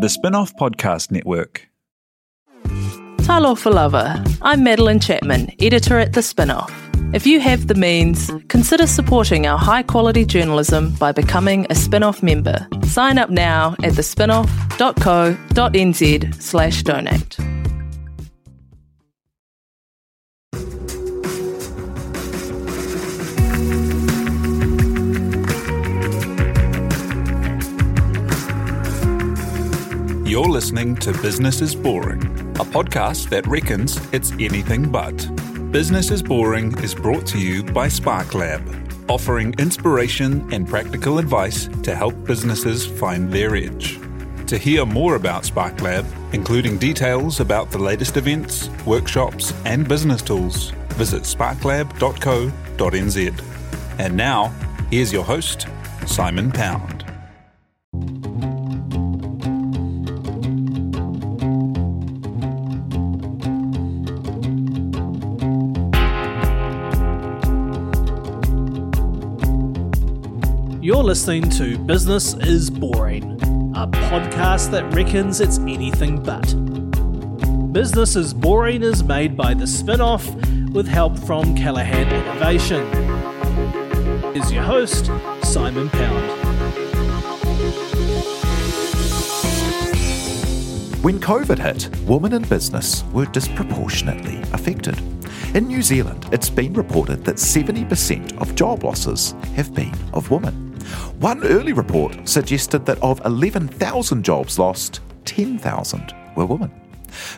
The Spinoff Podcast Network. Talofa lava. I'm Madeleine Chapman, editor at The Spinoff. If you have the means, consider supporting our high quality journalism by becoming a Spinoff member. Sign up now at thespinoff.co.nz slash donate. You're listening to Business is Boring, a podcast that reckons it's anything but. Business is Boring is brought to you by Spark Lab, offering inspiration and practical advice to help businesses find their edge. To hear more about Spark Lab, including details about the latest events, workshops, and business tools, visit sparklab.co.nz. And now, here's your host, Simon Pound. Listening to Business is Boring, a podcast that reckons it's anything but. Business is Boring is made by The Spinoff with help from Callaghan Innovation. Is your host, Simon Pound. When COVID hit, women in business were disproportionately affected. In New Zealand, it's been reported that 70% of job losses have been of women. One early report suggested that of 11,000 jobs lost, 10,000 were women.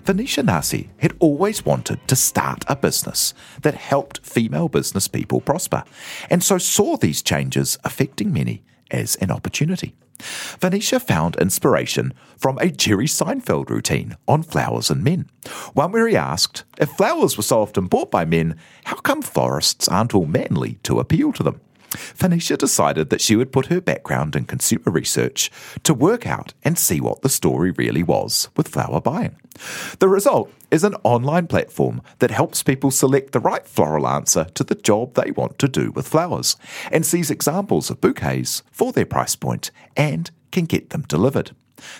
Venetia Nasi had always wanted to start a business that helped female business people prosper, and so saw these changes affecting many as an opportunity. Venetia found inspiration from a Jerry Seinfeld routine on flowers and men, one where he asked if flowers were so often bought by men, how come florists aren't all manly to appeal to them? Venetia decided that she would put her background in consumer research to work out and see what the story really was with flower buying. The result is an online platform that helps people select the right floral answer to the job they want to do with flowers and sees examples of bouquets for their price point and can get them delivered.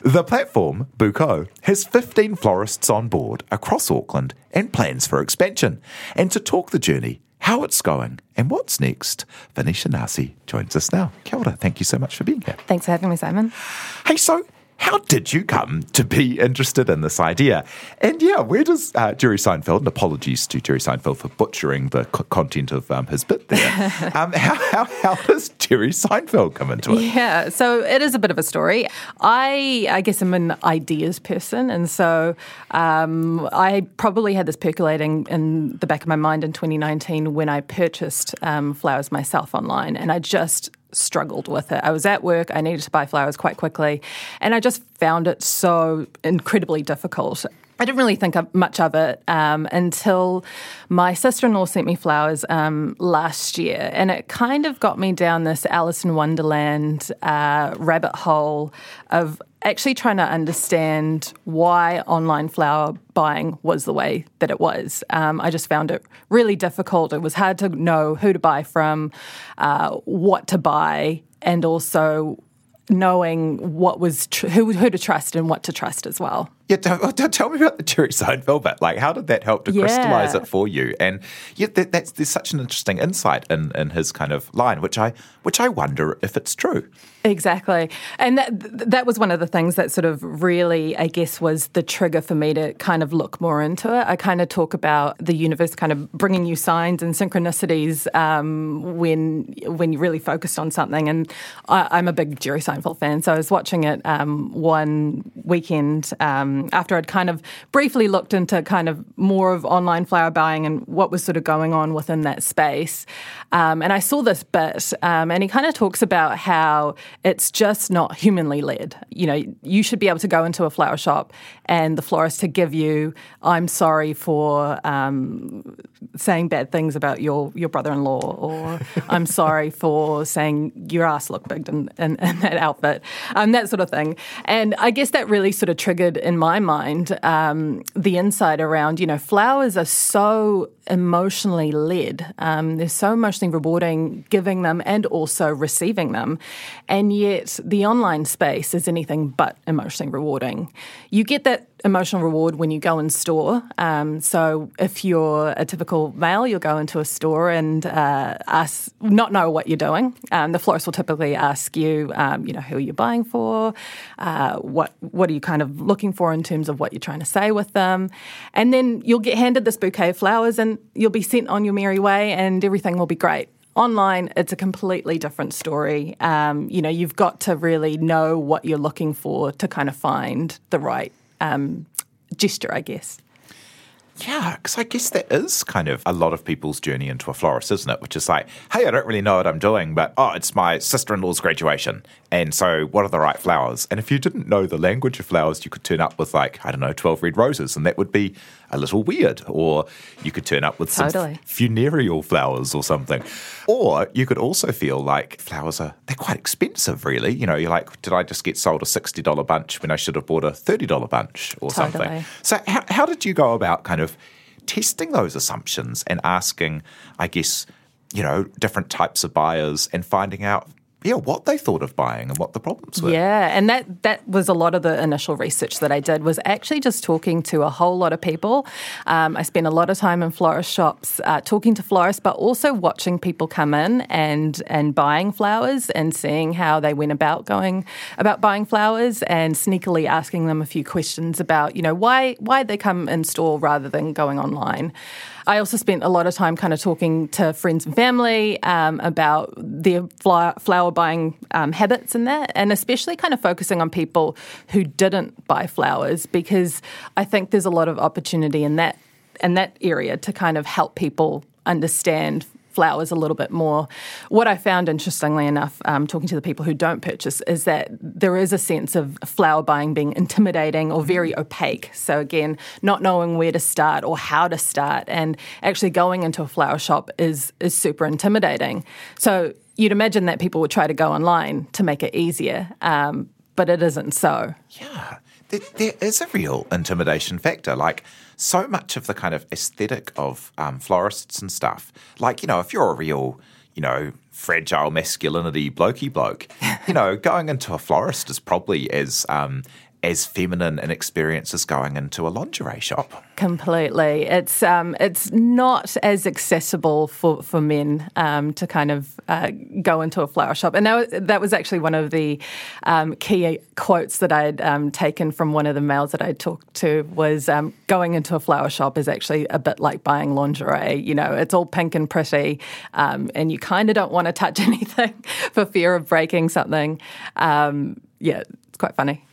The platform, Bouquet, has 15 florists on board across Auckland and plans for expansion. And to talk the journey, how it's going, and what's next, Venetia Nasi joins us now. Kia ora, thank you so much for being here. Thanks for having me, Simon. Hey, so how did you come to be interested in this idea? And yeah, where does uh, Jerry Seinfeld, and apologies to Jerry Seinfeld for butchering the co- content of um, his bit there, um, how, how, how does Jerry Seinfeld come into it? Yeah, so it is a bit of a story. I, I guess I'm an ideas person, and so um, I probably had this percolating in the back of my mind in 2019 when I purchased um, flowers myself online, and I just struggled with it. I was at work, I needed to buy flowers quite quickly, and I just found it so incredibly difficult. I didn't really think of much of it um, until my sister in law sent me flowers um, last year, and it kind of got me down this Alice in Wonderland uh, rabbit hole of actually trying to understand why online flower buying was the way that it was. Um, I just found it really difficult. It was hard to know who to buy from, uh, what to buy, and also knowing what was tr- who, who to trust and what to trust as well. Yeah, tell, tell me about the Jerry Seinfeld bit. Like, how did that help to Yeah. crystallize it for you? And yeah, that, that's there's such an interesting insight in, in his kind of line, which I which I wonder if it's true. Exactly. And that that was one of the things that sort of really, I guess, was the trigger for me to kind of look more into it. I kind of talk about the universe kind of bringing you signs and synchronicities um, when when you're really focused on something. And I, I'm a big Jerry Seinfeld fan, so I was watching it um, one weekend um, after I'd kind of briefly looked into kind of more of online flower buying and what was sort of going on within that space. Um, and I saw this bit, um, and he kind of talks about how it's just not humanly led. You know, you should be able to go into a flower shop and the florist to give you, I'm sorry for um, saying bad things about your, your brother in law, or I'm sorry for saying your ass looked big in, in, in that outfit, um, that sort of thing. And I guess that really sort of triggered in my mind um, the insight around, you know, flowers are so emotionally led. Um, they're so rewarding giving them and also receiving them. And yet the online space is anything but emotionally rewarding. You get that emotional reward when you go in store. Um, so if you're a typical male, you'll go into a store and uh, ask, not know what you're doing. Um, the florist will typically ask you, um, you know, who are you buying for? Uh, what what are you kind of looking for in terms of what you're trying to say with them? And then you'll get handed this bouquet of flowers and you'll be sent on your merry way and everything will be great online it's a completely different story um, you know you've got to really know what you're looking for to kind of find the right um, gesture, I guess. Yeah, because I guess that is kind of a lot of people's journey into a florist, isn't it? Which is like, hey, I don't really know what I'm doing, but oh, it's my sister in law's graduation. And so, what are the right flowers? And if you didn't know the language of flowers, you could turn up with, like, I don't know, 12 red roses, and that would be a little weird. Or you could turn up with totally. some funereal flowers or something. Or you could also feel like flowers are, they're quite expensive, really. You know, you're like, did I just get sold a $60 bunch when I should have bought a $30 bunch or totally. something? So, how, how did you go about kind of testing those assumptions and asking, I guess, you know, different types of buyers and finding out yeah, what they thought of buying and what the problems were. Yeah, and that that was a lot of the initial research that I did was actually just talking to a whole lot of people. Um, I spent a lot of time in florist shops uh, talking to florists, but also watching people come in and and buying flowers and seeing how they went about going about buying flowers and sneakily asking them a few questions about you know why why they come in store rather than going online. I also spent a lot of time kind of talking to friends and family um, about their flower buying um, habits and that, and especially kind of focusing on people who didn't buy flowers because I think there's a lot of opportunity in that in that area to kind of help people understand flowers a little bit more. What I found, interestingly enough, um, talking to the people who don't purchase, is that there is a sense of flower buying being intimidating or very opaque. So, again, not knowing where to start or how to start, and actually going into a flower shop is, is super intimidating. So, you'd imagine that people would try to go online to make it easier, um, but it isn't so. Yeah, there, there is a real intimidation factor. Like, so much of the kind of aesthetic of um, florists and stuff, like, you know, if you're a real, you know, fragile masculinity blokey bloke, you know, going into a florist is probably as um, as feminine an experience as going into a lingerie shop. Completely, it's um, it's not as accessible for for men um, to kind of uh, go into a flower shop, and that, that was actually one of the um, key quotes that I'd um, taken from one of the males that I talked to was um, going into a flower shop is actually a bit like buying lingerie. You know, it's all pink and pretty, um, and you kind of don't want to touch anything for fear of breaking something. yeah, it's quite funny.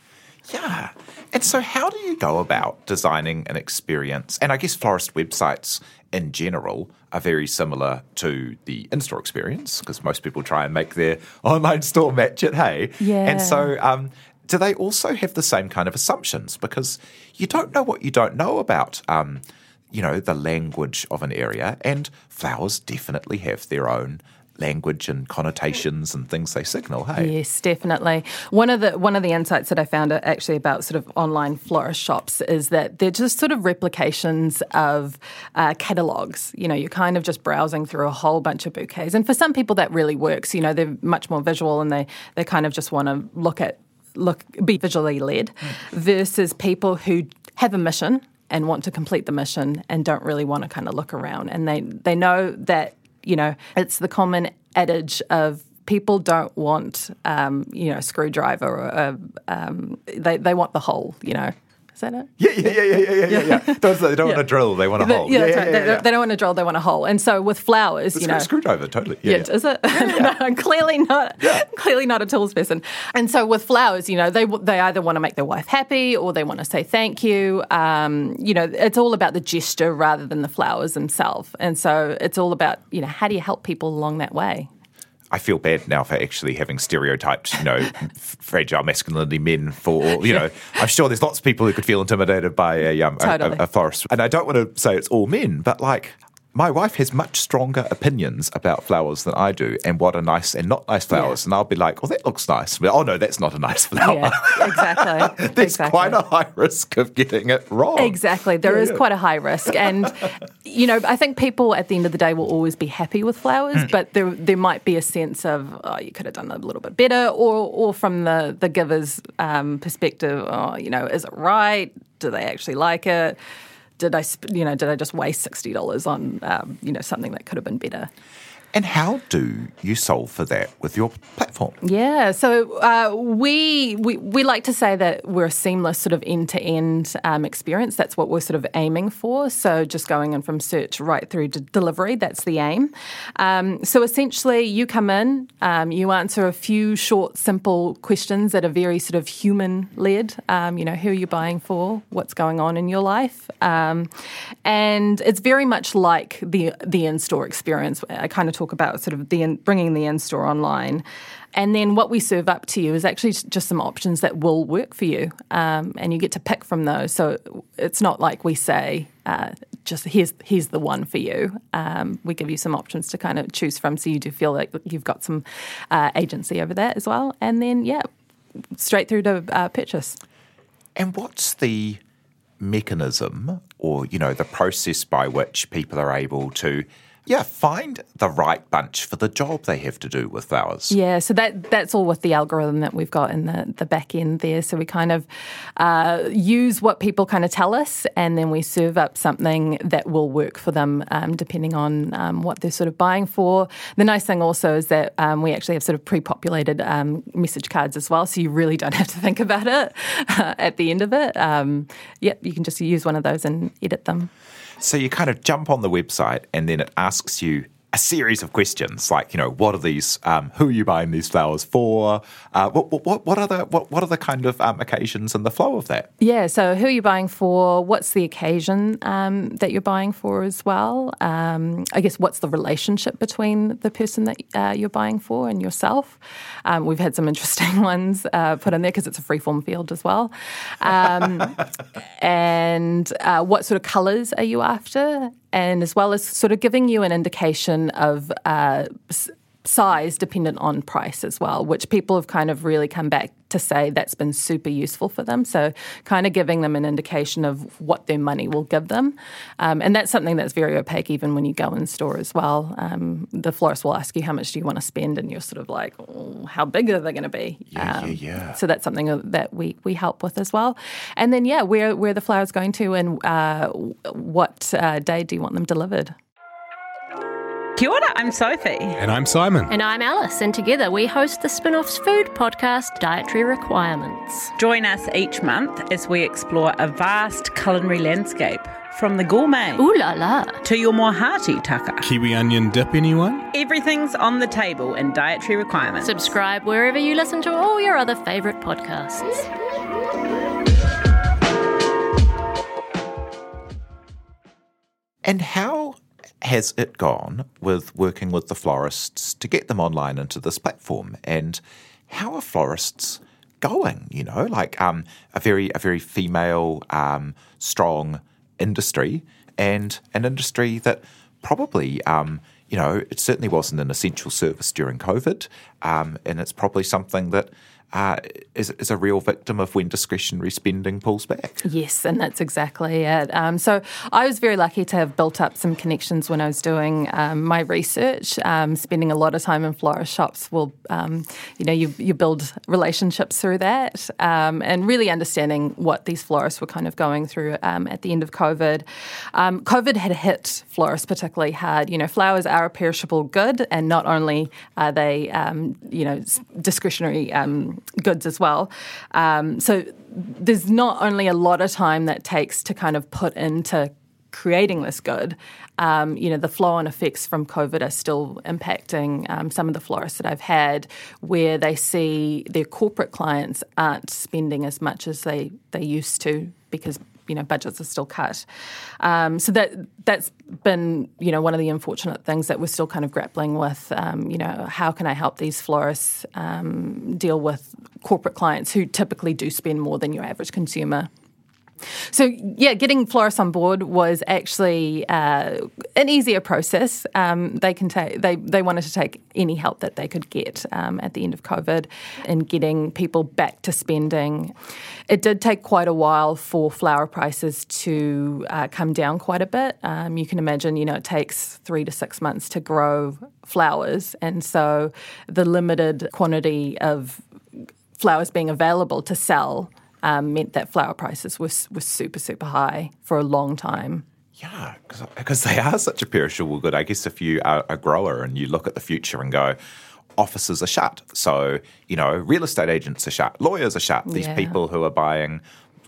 Yeah. And so, how do you go about designing an experience? And I guess florist websites in general are very similar to the in store experience because most people try and make their online store match it, hey? Yeah. And so, um, do they also have the same kind of assumptions? Because you don't know what you don't know about. Um, you know, the language of an area, and flowers definitely have their own language and connotations and things they signal. Hey, yes, definitely. One of the one of the insights that I found actually about sort of online florist shops is that they're just sort of replications of uh, catalogs. You know, you're kind of just browsing through a whole bunch of bouquets, and for some people that really works. You know, they're much more visual and they they kind of just want to look at look be visually led, mm. versus people who have a mission and want to complete the mission and don't really want to kind of look around and they they know that you know, it's the common adage of people don't want, um, you know, a screwdriver or a, um, they, they want the hole, you know. Is that it? Yeah, yeah, yeah, yeah, yeah, yeah. yeah. they don't yeah. want a drill, they want a hole. Yeah, yeah, right. they, they, don't want a drill, they want a hole. And so with flowers, it's you know, screwdriver, totally. Yeah, is it? no, I'm clearly not. Clearly not a tools person. And so with flowers, you know, they they either want to make their wife happy or they want to say thank you. Um, you know, it's all about the gesture rather than the flowers themselves. And so it's all about you know how do you help people along that way. I feel bad now for actually having stereotyped, you know, fragile masculinity men for, you know, I'm sure there's lots of people who could feel intimidated by a, um, totally. a, a, florist. And I don't want to say it's all men, but like, my wife has much stronger opinions about flowers than I do and what are nice and not nice flowers. And I'll be like, oh, that looks nice. But, oh, no, that's not a nice flower. Yeah, exactly. There's exactly. quite a high risk of getting it wrong. Exactly. there Yeah, is yeah. quite a high risk. And, you know, I think people at the end of the day will always be happy with flowers, Hmm. but there there might be a sense of, oh, you could have done a little bit better, or, or from the, the giver's um, perspective, oh, you know, is it right? Do they actually like it? Did I, you know, did I just waste sixty dollars on, um, you know, something that could have been better? And how do you solve for that with your platform? Yeah, so uh, we, we we like to say that we're a seamless sort of end to end experience. That's what we're sort of aiming for. So just going in from search right through to delivery. That's the aim. Um, so essentially, you come in, um, you answer a few short, simple questions that are very sort of human led. Um, you know, who are you buying for? What's going on in your life? Um, and it's very much like the the in store experience. I kind of talk about sort of the in, bringing the in store online. And then what we serve up to you is actually just some options that will work for you, um, and you get to pick from those. So it's not like we say, uh, just here's here's the one for you. Um, we give you some options to kind of choose from, so you do feel like you've got some uh, agency over that as well. And then yeah, straight through to uh, purchase. And what's the mechanism or, you know, the process by which people are able to, yeah, find the right bunch for the job they have to do with flowers? Yeah, so that that's all with the algorithm that we've got in the, the back end there. So we kind of uh, use what people kind of tell us, and then we serve up something that will work for them, um, depending on um, what they're sort of buying for. The nice thing also is that um, we actually have sort of pre-populated um, message cards as well, so you really don't have to think about it at the end of it. Um, yep, you can just use one of those and edit them. So you kind of jump on the website and then it asks you a series of questions like, you know, what are these, um, who are you buying these flowers for? Uh, what, what, what, are the, what, what are the kind of um, occasions and the flow of that? Yeah, so who are you buying for? What's the occasion um, that you're buying for as well? Um, I guess what's the relationship between the person that uh, you're buying for and yourself? Um, we've had some interesting ones uh, put in there because it's a free form field as well. Um, and uh, what sort of colours are you after? And as well as sort of giving you an indication of uh, size dependent on price as well, which people have kind of really come back to say that's been super useful for them. So, kind of giving them an indication of what their money will give them. Um, and that's something that's very opaque even when you go in store as well. Um, the florist will ask you, How much do you want to spend? And you're sort of like, oh, How big are they going to be? Yeah, Um, yeah, yeah. So, that's something that we, we help with as well. And then, yeah, where, where the flower's going to and uh, what uh, day do you want them delivered? Kia ora, I'm Sophie. And I'm Simon. And I'm Alice, and together we host the Spin Off's food podcast, Dietary Requirements. Join us each month as we explore a vast culinary landscape from the gourmet Ooh la la. to your more hearty tucker. Kiwi onion dip, anyone? Everything's on the table in dietary requirements. Subscribe wherever you listen to all your other favourite podcasts. And how has it gone with working with the florists to get them online into this platform? And how are florists going? You know, like um, a very a very female um, strong industry and an industry that probably um, you know it certainly wasn't an essential service during COVID, um, and it's probably something that. Uh, is, is a real victim of when discretionary spending pulls back. Yes, and that's exactly it. Um, so I was very lucky to have built up some connections when I was doing um, my research. Um, spending a lot of time in florist shops will, um, you know, you, you build relationships through that, um, and really understanding what these florists were kind of going through um, at the end of COVID. COVID had hit florists particularly hard. You know, flowers are a perishable good, and not only are they, you know, discretionary goods as well. Um, so there's not only a lot of time that takes to kind of put into creating this good. Um, you know, the flow on effects from COVID are still impacting um, some of the florists that I've had, where they see their corporate clients aren't spending as much as they they used to because you know budgets are still cut. Um, so that that's been you know one of the unfortunate things that we're still kind of grappling with. Um, you know, how can I help these florists um, deal with corporate clients who typically do spend more than your average consumer? So yeah, getting florists on board was actually uh, an easier process. Um, they can take they they wanted to take any help that they could get um, at the end of COVID in getting people back to spending. It did take quite a while for flower prices to uh, come down quite a bit. Um, you can imagine, you know, it takes three to six months to grow flowers, and so the limited quantity of flowers being available to sell um, meant that flower prices were, were super, super high for a long time. Yeah, because they are such a perishable good. I guess if you are a grower and you look at the future and go, offices are shut. So, you know, real estate agents are shut, lawyers are shut. These Yeah. people who are buying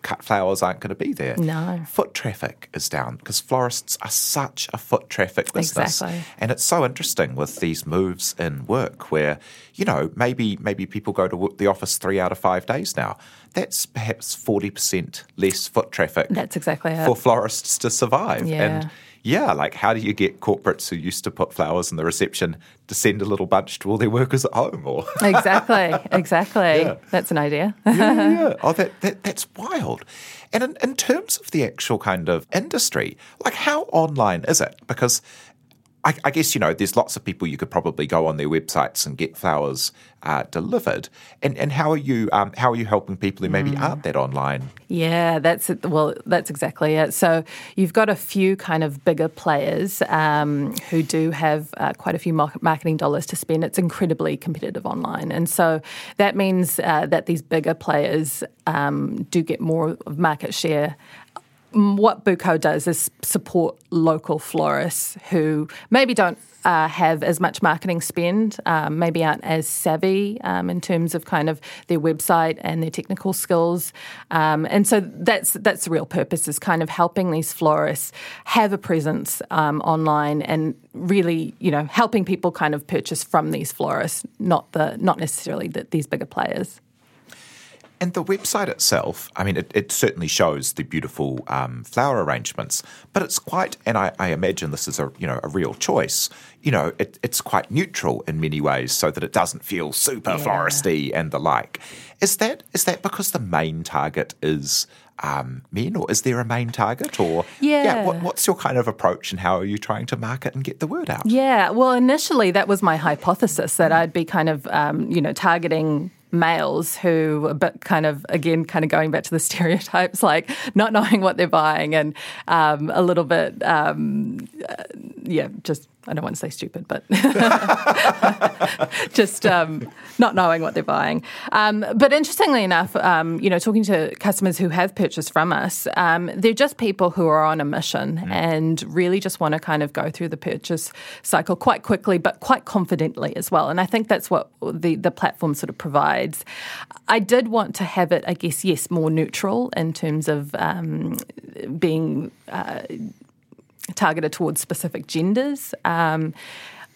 cut flowers aren't going to be there. No. Foot traffic is down because florists are such a foot traffic business. Exactly. And it's so interesting with these moves in work where, you know, maybe maybe people go to the office 3 out of 5 days now. That's perhaps 40% less foot traffic That's exactly it. for florists to survive. Yeah. And yeah, like how do you get corporates who used to put flowers in the reception to send a little bunch to all their workers at home? Or exactly, exactly. Yeah. That's an idea. yeah, yeah. Oh, that, that that's wild. And in, in terms of the actual kind of industry, like how online is it? Because I, I guess you know there's lots of people you could probably go on their websites and get flowers uh, delivered. And and how are you um, how are you helping people who maybe aren't that online? Yeah, that's it. Well, that's exactly it. So you've got a few kind of bigger players um, who do have uh, quite a few marketing dollars to spend. It's incredibly competitive online, and so that means uh, that these bigger players um, do get more of market share. What Buko does is support local florists who maybe don't uh, have as much marketing spend, um, maybe aren't as savvy um, in terms of kind of their website and their technical skills, um, and so that's that's the real purpose is kind of helping these florists have a presence um, online and really you know helping people kind of purchase from these florists, not the not necessarily the, these bigger players. And the website itself, I mean, it, it certainly shows the beautiful um, flower arrangements, but it's quite, and I, I imagine this is a you know a real choice. You know, it, it's quite neutral in many ways, so that it doesn't feel super floresty and the like. Is that is that because the main target is um, men, or is there a main target, or Yeah. what, what's your kind of approach, and how are you trying to market and get the word out? Yeah, well, initially that was my hypothesis that I'd be kind of, um, you know, targeting males who, but kind of, again, kind of going back to the stereotypes, like not knowing what they're buying and um, a little bit, um, uh, yeah, just. I don't want to say stupid, but just um, not knowing what they're buying. Um, but interestingly enough, um, you know, talking to customers who have purchased from us, um, they're just people who are on a mission and really just want to kind of go through the purchase cycle quite quickly, but quite confidently as well. And I think that's what the the platform sort of provides. I did want to have it, I guess, yes, more neutral in terms of um, being targeted towards specific genders. Um,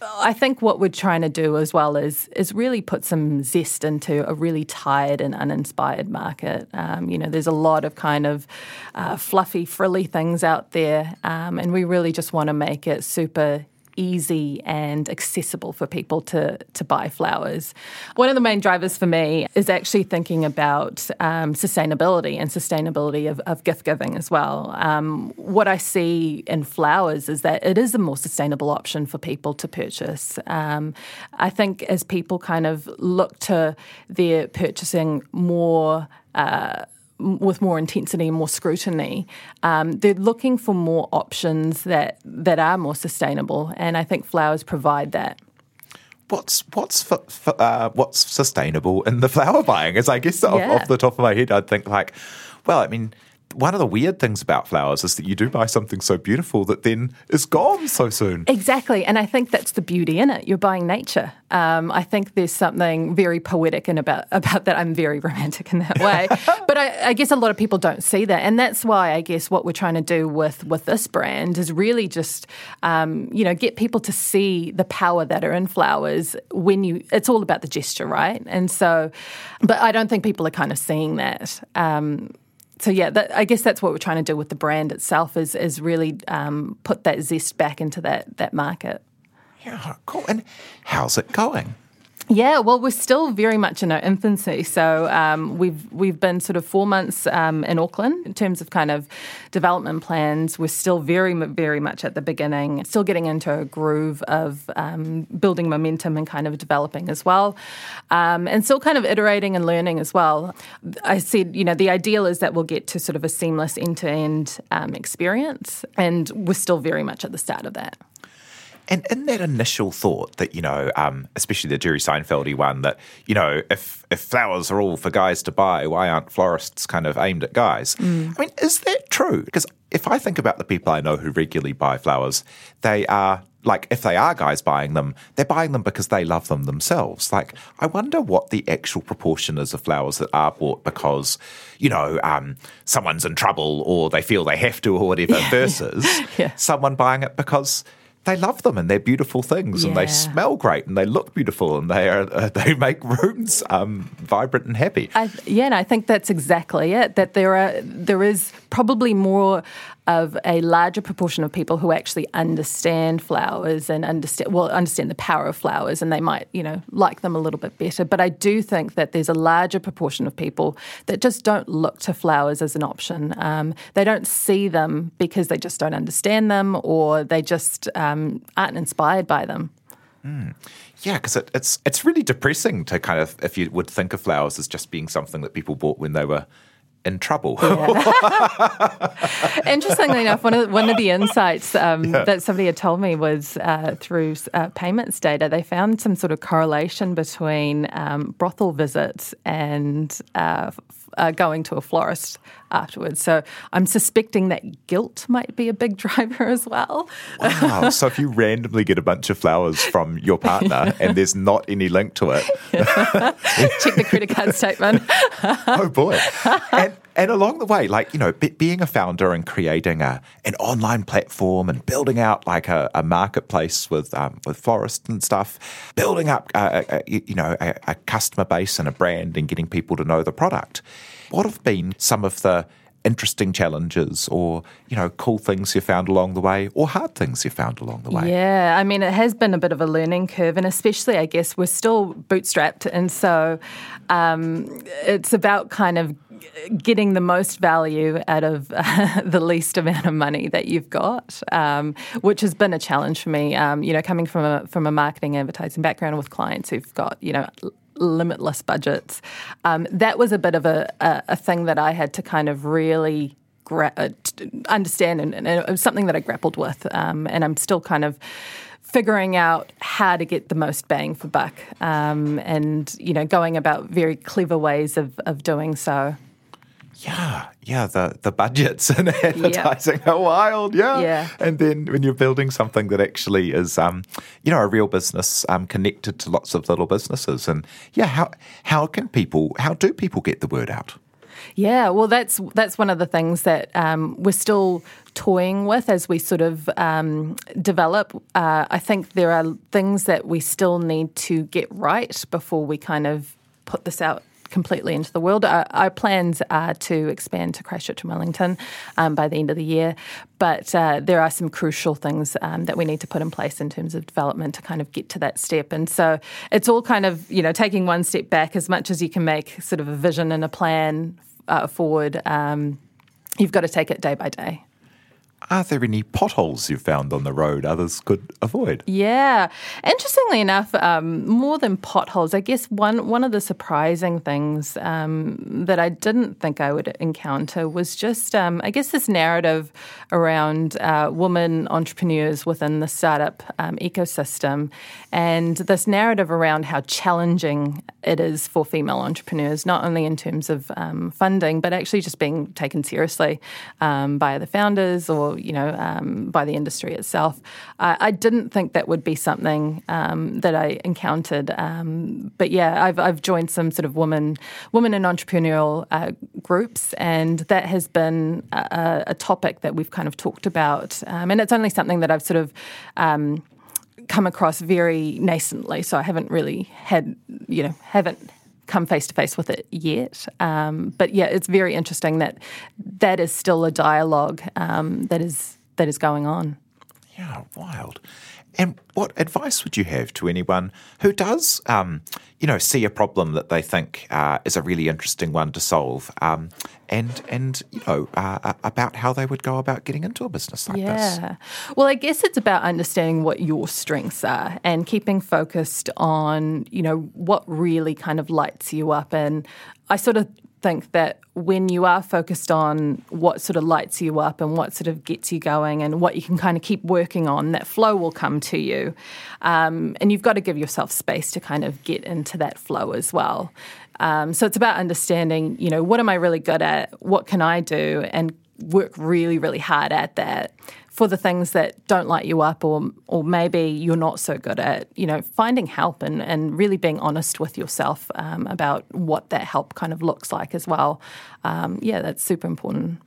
I think what we're trying to do as well is is really put some zest into a really tired and uninspired market. Um, you know, there's a lot of kind of uh, fluffy, frilly things out there, um, and we really just want to make it super easy and accessible for people to to buy flowers. One of the main drivers for me is actually thinking about um, sustainability and sustainability of, of gift giving as well. Um, what I see in flowers is that it is a more sustainable option for people to purchase. Um, I think as people kind of look to their purchasing more. Uh, with more intensity and more scrutiny, um, they're looking for more options that that are more sustainable, and I think flowers provide that. What's what's f- f- uh, what's sustainable in the flower buying? Is I guess off, off the top of my head, I'd think like, well, I mean, one of the weird things about flowers is that you do buy something so beautiful that then is gone so soon. Exactly, and I think that's the beauty in it. You're buying nature. Um, I think there's something very poetic and about about that. I'm very romantic in that way, but I, I guess a lot of people don't see that, and that's why I guess what we're trying to do with with this brand is really just um, you know get people to see the power that are in flowers when you. It's all about the gesture, right? And so, but I don't think people are kind of seeing that. Um, so yeah, that, I guess that's what we're trying to do with the brand itself is is really um, put that zest back into that that market. Yeah, cool. And how's it going? Yeah, well, we're still very much in our infancy. So um, we've we've been sort of four months um, in Auckland in terms of kind of development plans. We're still very very much at the beginning, still getting into a groove of um, building momentum and kind of developing as well, um, and still kind of iterating and learning as well. I said, you know, the ideal is that we'll get to sort of a seamless end to end experience, and we're still very much at the start of that. And in that initial thought that, you know, um, especially the Jerry Seinfeldy one, that, you know, if, if flowers are all for guys to buy, why aren't florists kind of aimed at guys? Mm. I mean, is that true? Because if I think about the people I know who regularly buy flowers, they are like if they are guys buying them, they're buying them because they love them themselves. Like, I wonder what the actual proportion is of flowers that are bought because, you know, um, someone's in trouble or they feel they have to or whatever, yeah, versus yeah. someone buying it because they love them and they're beautiful things yeah. and they smell great and they look beautiful and they are uh, they make rooms um, vibrant and happy. I, yeah, and I think that's exactly it. That there are there is probably more of a larger proportion of people who actually understand flowers and understand well understand the power of flowers and they might you know like them a little bit better. But I do think that there's a larger proportion of people that just don't look to flowers as an option. Um, they don't see them because they just don't understand them or they just um, aren't inspired by them. Mm. Yeah, because it, it's it's really depressing to kind of if you would think of flowers as just being something that people bought when they were in trouble. Yeah. Interestingly enough, one of the, one of the insights um, yeah. that somebody had told me was uh, through uh, payments data. They found some sort of correlation between um, brothel visits and uh, uh, going to a florist afterwards. So I'm suspecting that guilt might be a big driver as well. Wow. so if you randomly get a bunch of flowers from your partner and there's not any link to it, check the credit card statement. oh boy. And, and along the way, like, you know, being a founder and creating a, an online platform and building out like a, a marketplace with um, with florists and stuff, building up, a, a, you know, a, a customer base and a brand and getting people to know the product. What have been some of the interesting challenges or you know cool things you found along the way or hard things you found along the way yeah i mean it has been a bit of a learning curve and especially i guess we're still bootstrapped and so um, it's about kind of getting the most value out of uh, the least amount of money that you've got, um, which has been a challenge for me. Um, you know, coming from a from a marketing advertising background with clients who've got you know limitless budgets, um, that was a bit of a, a, a thing that I had to kind of really gra- uh, understand, and, and, it was something that I grappled with, um, and I'm still kind of figuring out how to get the most bang for buck um, and you know going about very clever ways of, of doing so yeah, yeah, the, the budgets and advertising are wild, yeah. yeah. And then when you're building something that actually is, um, you know, a real business um, connected to lots of little businesses, and yeah, how how can people, how do people get the word out? Yeah, well, that's that's one of the things that um, we're still toying with as we sort of um, develop. Uh, I think there are things that we still need to get right before we kind of put this out completely into the world. Our, our plans are to expand to Christchurch and Wellington um, by the end of the year, but uh, there are some crucial things um, that we need to put in place in terms of development to kind of get to that step. And so it's all kind of you know taking one step back as much as you can make sort of a vision and a plan uh, forward. Um, you've got to take it day by day. Are there any potholes you've found on the road others could avoid? Yeah, interestingly enough, um, more than potholes, I guess one one of the surprising things um, that I didn't think I would encounter was just, um, I guess, this narrative around uh, women entrepreneurs within the startup um, ecosystem, and this narrative around how challenging it is for female entrepreneurs, not only in terms of um, funding, but actually just being taken seriously um, by the founders or you know, um, by the industry itself. I, I, didn't think that would be something um, that I encountered. Um, but yeah, I've, I've joined some sort of women, women in entrepreneurial uh, groups, and that has been a, a, topic that we've kind of talked about. Um, and it's only something that I've sort of um, come across very nascently, so I haven't really had, you know, haven't come face to face with it yet. Um, but yeah, it's very interesting that that is still a dialogue um, that is that is going on. Yeah, wild. And what advice would you have to anyone who does, um, you know, see a problem that they think uh, is a really interesting one to solve, um, and and you know uh, about how they would go about getting into a business like yeah. this? Yeah. Well, I guess it's about understanding what your strengths are and keeping focused on, you know, what really kind of lights you up. And I sort of think that when you are focused on what sort of lights you up and what sort of gets you going and what you can kind of keep working on, that flow will come to you. Um, and you've got to give yourself space to kind of get into that flow as well. Um, so it's about understanding, you know, what am I really good at? What can I do? And work really, really hard at that for the things that don't light you up or or maybe you're not so good at, you know, finding help and, and really being honest with yourself um, about what that help kind of looks like as well. Um, yeah, that's super important.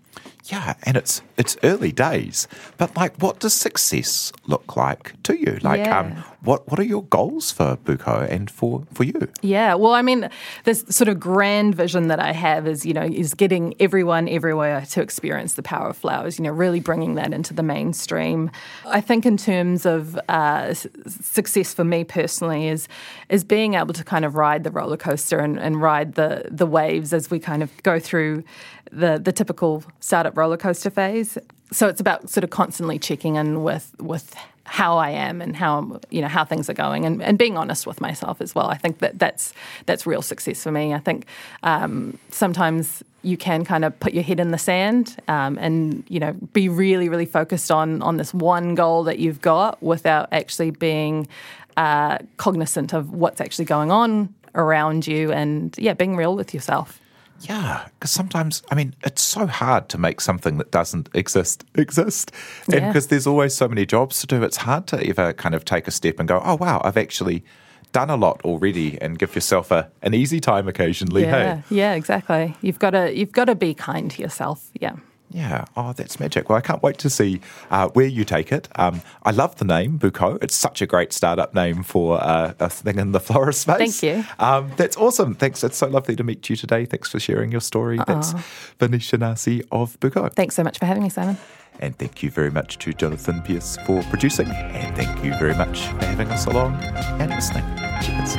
Yeah, and it's it's early days, but like, what does success look like to you? Like, yeah. um, what what are your goals for Buko and for for you? Yeah, well, I mean, this sort of grand vision that I have is, you know, is getting everyone everywhere to experience the power of flowers. You know, really bringing that into the mainstream. I think in terms of uh, success for me personally is is being able to kind of ride the roller coaster and, and ride the the waves as we kind of go through the the typical startup roller coaster phase. So it's about sort of constantly checking in with with how I am and how you know how things are going, and, and being honest with myself as well. I think that that's that's real success for me. I think um, sometimes you can kind of put your head in the sand um, and you know be really really focused on on this one goal that you've got without actually being uh, cognizant of what's actually going on around you, and yeah, being real with yourself. Yeah, because sometimes, I mean, it's so hard to make something that doesn't exist exist. And because there's always so many jobs to do, it's hard to ever kind of take a step and go, oh, wow, I've actually done a lot already and give yourself a, an easy time occasionally. Yeah, Hey, yeah, exactly. You've got to you've got to be kind to yourself. Yeah. Yeah. Oh, that's magic. Well, I can't wait to see uh, where you take it. Um, I love the name Buko. It's such a great startup name for uh, a thing in the florist space. Thank you. Um, that's awesome. Thanks. It's so lovely to meet you today. Thanks for sharing your story. That's Venetia Nasi of Buko. Thanks so much for having me, Simon. And thank you very much to Jonathan Pierce for producing. And thank you very much for having us along and listening. Cheers.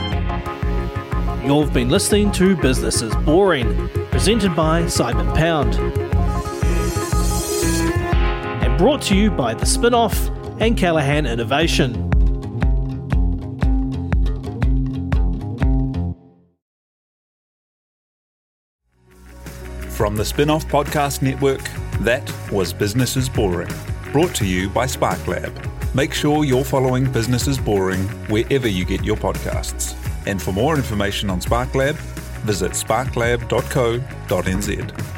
You've been listening to Business is Boring, presented by Simon Pound. Brought to you by The Spinoff and Callaghan Innovation. From the Spin Off Podcast Network, that was Business is Boring, brought to you by SparkLab. Make sure you're following Business is Boring wherever you get your podcasts. And for more information on SparkLab, visit sparklab.co.nz.